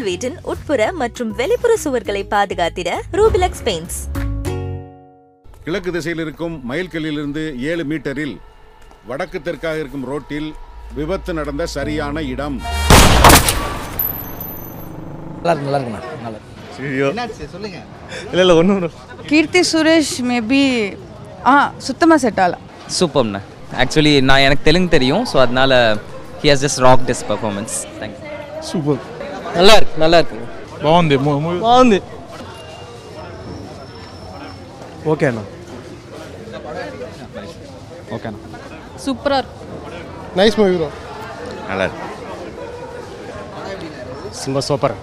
உங்கள் வீட்டின் உட்புற மற்றும் வெளிப்புற சுவர்களை பாதுகாத்திட ரூபிலக்ஸ் பெயிண்ட்ஸ் கிழக்கு திசையில் இருக்கும் மயில்கல்லிலிருந்து ஏழு மீட்டரில் வடக்கு தெற்காக இருக்கும் ரோட்டில் விபத்து நடந்த சரியான இடம். நல்லா இருக்கு நல்லா இருக்குண்ணா நல்லா சொல்லுங்க. இல்லை இல்லை ஒன்றும் கீர்த்தி சுரேஷ் மேபி ஆ சுத்தமாக செட் ஆகலாம் சூப்பர்ண்ணா. ஆக்சுவலி நான் எனக்கு தெலுங்கு தெரியும் ஸோ அதனால he has just rock this performance thank you super. நல்லா இருக்கு நல்லா இருக்கு బాగుంది మూవీ బాగుంది ఓకే అన్న ఓకేనా சூப்பராக இருக்கு నైస్ మూవీ బ్రో நல்லா இருக்கு ரொம்ப சூப்பர்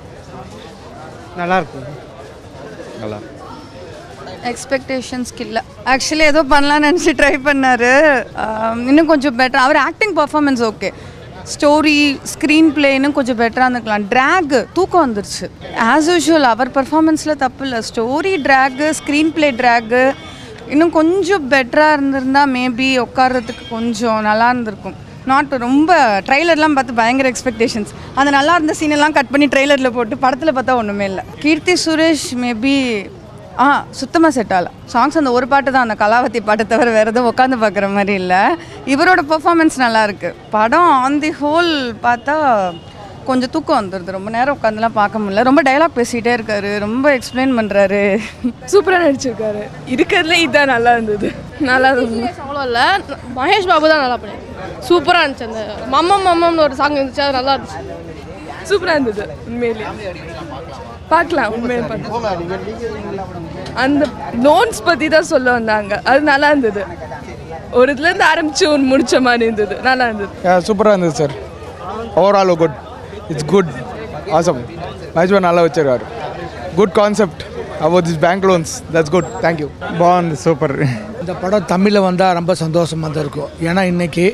நல்லா இருக்கு நல்லா எக்ஸ்பெக்டேஷன்ஸ்க்கு இல்லை ஆக்சுவலி ஏதோ பண்ணலாம்னு நினச்சி ட்ரை பண்ணார் இன்னும் கொஞ்சம் பெட்டர் அவர் acting performance okay story screen பிளேன்னு இன்னும் கொஞ்சம் பெட்டராக இருந்துக்கலாம். ட்ராகு தூக்கம் வந்துருச்சு. ஆஸ் யூஷுவல் அவர் பர்ஃபார்மன்ஸில் தப்பு இல்லை story drag screen play drag இன்னும் கொஞ்சம் பெட்டராக இருந்திருந்தா மேபி உட்காரத்துக்கு கொஞ்சம் நல்லா இருந்திருக்கும். நாட் ரொம்ப ட்ரைலர்லாம் பார்த்து பயங்கர எக்ஸ்பெக்டேஷன்ஸ் அந்த நல்லா இருந்த சீனெல்லாம் கட் பண்ணி ட்ரெய்லரில் போட்டு படத்தில் பார்த்தா ஒன்றுமே இல்லை. கீர்த்தி சுரேஷ் மேபி ஆ சுத்தமாக செட் ஆகல. சாங்ஸ் அந்த ஒரு பாட்டு தான் அந்த கலாவதி பாட்டை தவிர வேறு எதுவும் உட்காந்து பார்க்குற மாதிரி இல்லை. இவரோட பெர்ஃபார்மன்ஸ் நல்லா இருக்கு. படம் ஆன் தி ஹோல் பார்த்தா கொஞ்சம் தூக்கம் வந்துடுது ரொம்ப நேரம் உட்காந்துலாம் பார்க்க முடியல. ரொம்ப டைலாக் பேசிகிட்டே இருக்காரு. ரொம்ப எக்ஸ்பிளைன் பண்ணுறாரு சூப்பராக நடிச்சிருக்காரு. இருக்கிறதுல இதுதான் நல்லா இருந்தது. நல்லா இருந்தது. அவ்வளோ இல்லை. மகேஷ் பாபு தான் நல்லா பண்ணியிருக்காரு சூப்பராக இருந்துச்சு அந்த மம்மம் மம்மம்னு ஒரு சாங் இருந்துச்சு. அது நல்லா இருந்துச்சு. சூப்பராக இருந்தது உண்மையிலேயே. பார்க்கலாம் உண்மையை பார்க்கலாம். அந்த லோன்ஸ் பற்றி தான் சொல்ல வந்தாங்க. அது நல்லா இருந்தது. ஒரு இதுலேருந்து ஆரம்பிச்சு ஒன்று முடிச்ச மாதிரி இருந்தது. நல்லா இருந்தது. சூப்பராக இருந்தது sir overall good it's good awesome Maheshwar நல்லா வச்சிருக்காரு. Good concept about this bank loans that's good thank you bond super இந்த படம் தமிழில் வந்தால் ரொம்ப சந்தோஷமாக தான் இருக்கும். ஏன்னா இன்றைக்கி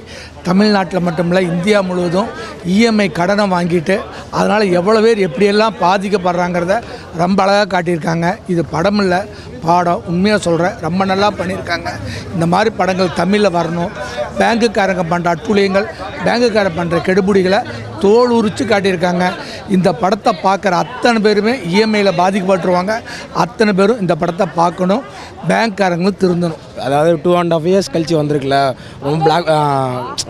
தமிழ்நாட்டில் மட்டும் இல்லை இந்தியா முழுவதும் இஎம்ஐ கடனை வாங்கிட்டு அதனால் எவ்வளோ பேர் எப்படியெல்லாம் பாதிக்கப்படுறாங்கிறத ரொம்ப அழகாக காட்டியிருக்காங்க. இது படம் இல்லை பாடம். உண்மையாக சொல்கிறேன் ரொம்ப நல்லா பண்ணியிருக்காங்க. இந்த மாதிரி படங்கள் தமிழில் வரணும். பேங்குக்காரங்க பண்ணுற அட்டுழியங்கள் பேங்குக்காரன் பண்ணுற கெடுபுடிகளை தோல் உரித்து காட்டியிருக்காங்க. இந்த படத்தை பார்க்குற அத்தனை பேருமே இஎம்ஐயில் பாதிக்கப்பட்டுருவாங்க. அத்தனை பேரும் இந்த படத்தை பார்க்கணும். பேங்க்காரங்களும் திருந்தணும். அதாவது டூ அண்ட் ஆஃப் இயர்ஸ் கழிச்சு வந்திருக்குல்ல. ரொம்ப பிளாக்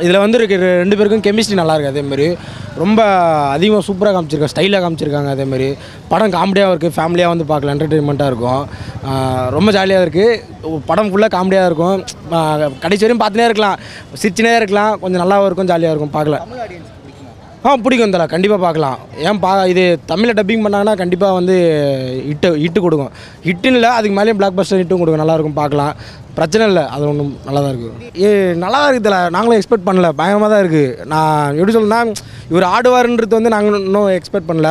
இதில் வந்து ரெண்டு பேருக்கும் கெமிஸ்ட்ரி நல்லாயிருக்கு அதேமாரி. ரொம்ப அதிகமாக சூப்பராக காமிச்சிருக்காங்க ஸ்டைலாக காமிச்சிருக்காங்க அதேமாரி. படம் காமெடியாக இருக்குது ஃபேமிலியாக வந்து பார்க்கலாம் என்டர்டெயின்மெண்ட்டாக இருக்கும். ரொம்ப ஜாலியாக இருக்குது படம் ஃபுல்லாக காமெடியாக இருக்கும். கடைசி வரையும் பார்த்துனே இருக்கலாம். சிரிச்சுனே இருக்கலாம். கொஞ்சம் நல்லாவும் இருக்கும் ஜாலியாக இருக்கும் பார்க்கலாம் ஆ பிடிக்கும் தலை. கண்டிப்பாக பார்க்கலாம். ஏன் பா இது தமிழில் டப்பிங் பண்ணாங்கன்னா கண்டிப்பாக வந்து ஹிட்டு ஹிட்டு கொடுக்கும். ஹிட்டுன்னு இல்லை அதுக்கு மேலேயும் பிளாக் பஸ்டர் ஹிட்டும் கொடுக்கும். நல்லாயிருக்கும் பார்க்கலாம். பிரச்சனை இல்லை அது ஒன்றும் நல்லா தான் இருக்குது ஏ நல்லா தான் இருக்குதுல நாங்களும் எக்ஸ்பெக்ட் பண்ணல பயமாக தான் இருக்குது நான் எப்படி சொல்லணும்னா இவர் ஆடுவாருன்றது வந்து நாங்கள் இன்னும் எக்ஸ்பெக்ட் பண்ணல.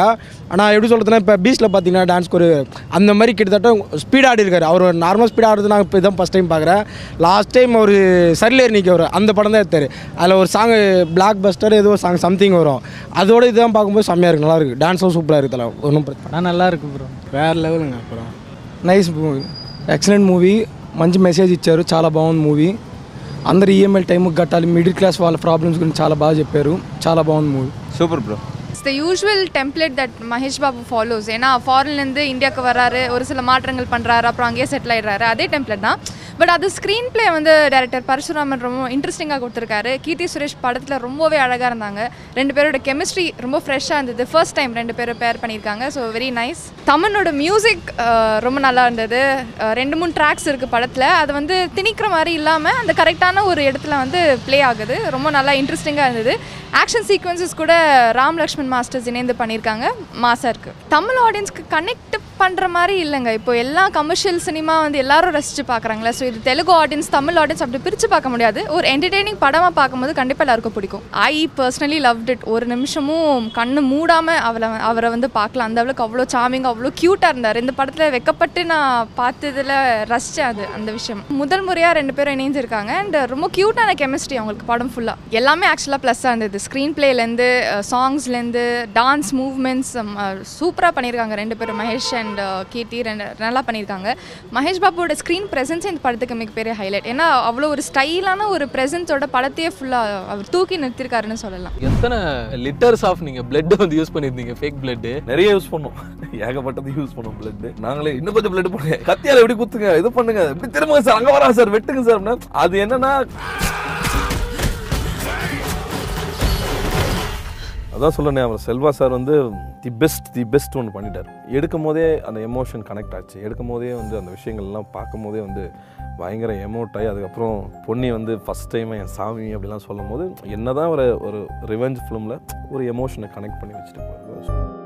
ஆனால் எப்படி சொல்கிறதுனா இப்போ பீச்சில் பார்த்தீங்கன்னா டான்ஸ் ஒரு அந்த மாதிரி கிட்டத்தட்ட ஸ்பீட் ஆடி இருக்காரு. அவர் நார்மல் ஸ்பீட் ஆடுறது நாங்கள் இப்போ இதான் ஃபஸ்ட் டைம் பார்க்குறேன் லாஸ்ட் டைம் அவர் நிற்க நிற்கவர் அந்த படம் தான் எடுத்தார். அதில் ஒரு சாங் பிளாக் பஸ்டர் ஏதோ சாங் சம்திங் வரும். அதோட இதுதான் பார்க்கும்போது செம்மையாக இருக்குது நல்லா இருக்குது டான்ஸும் சூப்பராக இருக்குதுல ஒன்றும் பிரச்சனை நல்லா இருக்குது ப்ரோ வேறு லெவலுங்க அப்புறம் நைஸ் மூவி எக்ஸலண்ட் மூவி మంచి మెసేజ్ ఇచ్చారు చాలా బాగుంది మూవీ అందరు ఈఎంఐ టైంకి కట్టాలి మిడిల్ క్లాస్ వాళ్ళ ప్రాబ్లమ్స్ గురించి చాలా బాగా చెప్పారు చాలా బాగుంది movie super bro it's the usual template that Mahesh Babu follows ஏன்னா ஃபாரின்லேருந்து இந்தியாவுக்கு வராரு ஒரு சில மாற்றங்கள் பண்ணுறாரு அப்புறம் அங்கேயே செட்டில் ஆயிடுறாரு அதே டெம்ப்ளேட் தான் பட் அது ஸ்க்ரீன் ப்ளே வந்து டேரக்டர் பரசுராமன் ரொம்ப இன்ட்ரெஸ்டிங்காக கொடுத்துருக்காரு. கீர்த்தி சுரேஷ் படத்தில் ரொம்பவே அழகாக இருந்தாங்க. ரெண்டு பேரோட கெமிஸ்ட்ரி ரொம்ப ஃப்ரெஷ்ஷாக இருந்தது. ஃபர்ஸ்ட் டைம் ரெண்டு பேரும் பேர் பண்ணியிருக்காங்க. ஸோ வெரி நைஸ் தமனோட மியூசிக் ரொம்ப நல்லா இருந்தது. ரெண்டு மூணு ட்ராக்ஸ் இருக்குது படத்தில். அது வந்து திணிக்கிற மாதிரி இல்லாமல் அந்த கரெக்டான ஒரு இடத்துல வந்து ப்ளே ஆகுது. ரொம்ப நல்லா இன்ட்ரெஸ்டிங்காக இருந்தது. ஆக்ஷன் சீக்வன்சஸ் கூட ராம் லக்ஷ்மண் மாஸ்டர்ஸ் இணைந்து பண்ணியிருக்காங்க. மாசாக இருக்குது தமிழ் ஆடியன்ஸ்க்கு கனெக்ட் பண்ணுற மாதிரி இல்லைங்க. இப்போ எல்லா கமர்ஷியல் சினிமா வந்து எல்லாரும் ரசித்து பார்க்குறாங்களே ஸோ இது தெலுங்கு ஆடியன்ஸ் தமிழ் ஆடியன்ஸ் அப்படி பிரித்து பார்க்க முடியாது. ஒரு என்டர்டெய்னிங் படமாக பார்க்கும்போது கண்டிப்பாக எல்லாருக்கும் பிடிக்கும். ஐ பர்சனலி லவ் இட் ஒரு நிமிஷமும் கண்ணு மூடாமல் அவளை அவரை வந்து பார்க்கலாம். அந்த அளவுக்கு அவ்வளோ சாமிங் அவ்வளோ க்யூட்டாக இருந்தார். இந்த படத்தில் வெக்கப்பட்டு நான் பார்த்ததில் ரசித்தேன் அது அந்த விஷயம். முதல் முறையாக ரெண்டு பேரும் இணைஞ்சிருக்காங்க. அண்ட் ரொம்ப க்யூட்டான கெமிஸ்ட்ரி அவங்களுக்கு படம் ஃபுல்லாக எல்லாமே ஆக்சுவலாக ப்ளஸ்ஸாக இருந்தது. ஸ்க்ரீன் பிளேலேருந்து சாங்ஸ்லேருந்து டான்ஸ் மூவ்மெண்ட்ஸ் சூப்பராக பண்ணியிருக்காங்க ரெண்டு பேரும். மகேஷ் அண்ட் கீர்த்தி ரெண்டு நல்லா பண்ணியிருக்காங்க. மகேஷ் பாபுவோட ஸ்க்ரீன் ப்ரெசன்ஸ் இந்த படம் படத்துக்கு மிகப்பெரிய ஹைலைட் ஏன்னா அவ்வளோ ஒரு ஸ்டைலான ஒரு ப்ரெசன்ஸோட படத்தையே ஃபுல்லாக அவர் தூக்கி நிறுத்திருக்காருன்னு சொல்லலாம். எத்தனை லிட்டர்ஸ் ஆஃப் நீங்கள் பிளட் வந்து யூஸ் பண்ணியிருந்தீங்க? ஃபேக் பிளட்டு நிறைய யூஸ் பண்ணோம். ஏகப்பட்டது யூஸ் பண்ணோம் பிளட் நாங்களே இன்னும் கொஞ்சம் பிளட் பண்ணுங்க கத்தியால எப்படி குத்துங்க இது பண்ணுங்க. இப்படி திரும்புங்க சார் அங்க வரா சார் வெட்டுங்க சார் அது என்னன்னா அதான் சொல்லணே அவர் செல்வா சார் வந்து தி பெஸ்ட் தி பெஸ்ட் ஒன்று பண்ணிட்டார். எடுக்கும் போதே அந்த எமோஷன் கனெக்ட் ஆச்சு. எடுக்கும் போதே வந்து அந்த விஷயங்கள்லாம் பார்க்கும் போதே வந்து பயங்கர எமோட் ஆகி அதுக்கப்புறம் பொன்னி வந்து ஃபஸ்ட் டைம் என் சாமி அப்படிலாம் சொல்லும் போது என்னதான் ஒரு ஒரு ரிவெஞ்ச் ஃபிலிமில் ஒரு எமோஷனை கனெக்ட் பண்ணி வச்சுட்டு போகிறது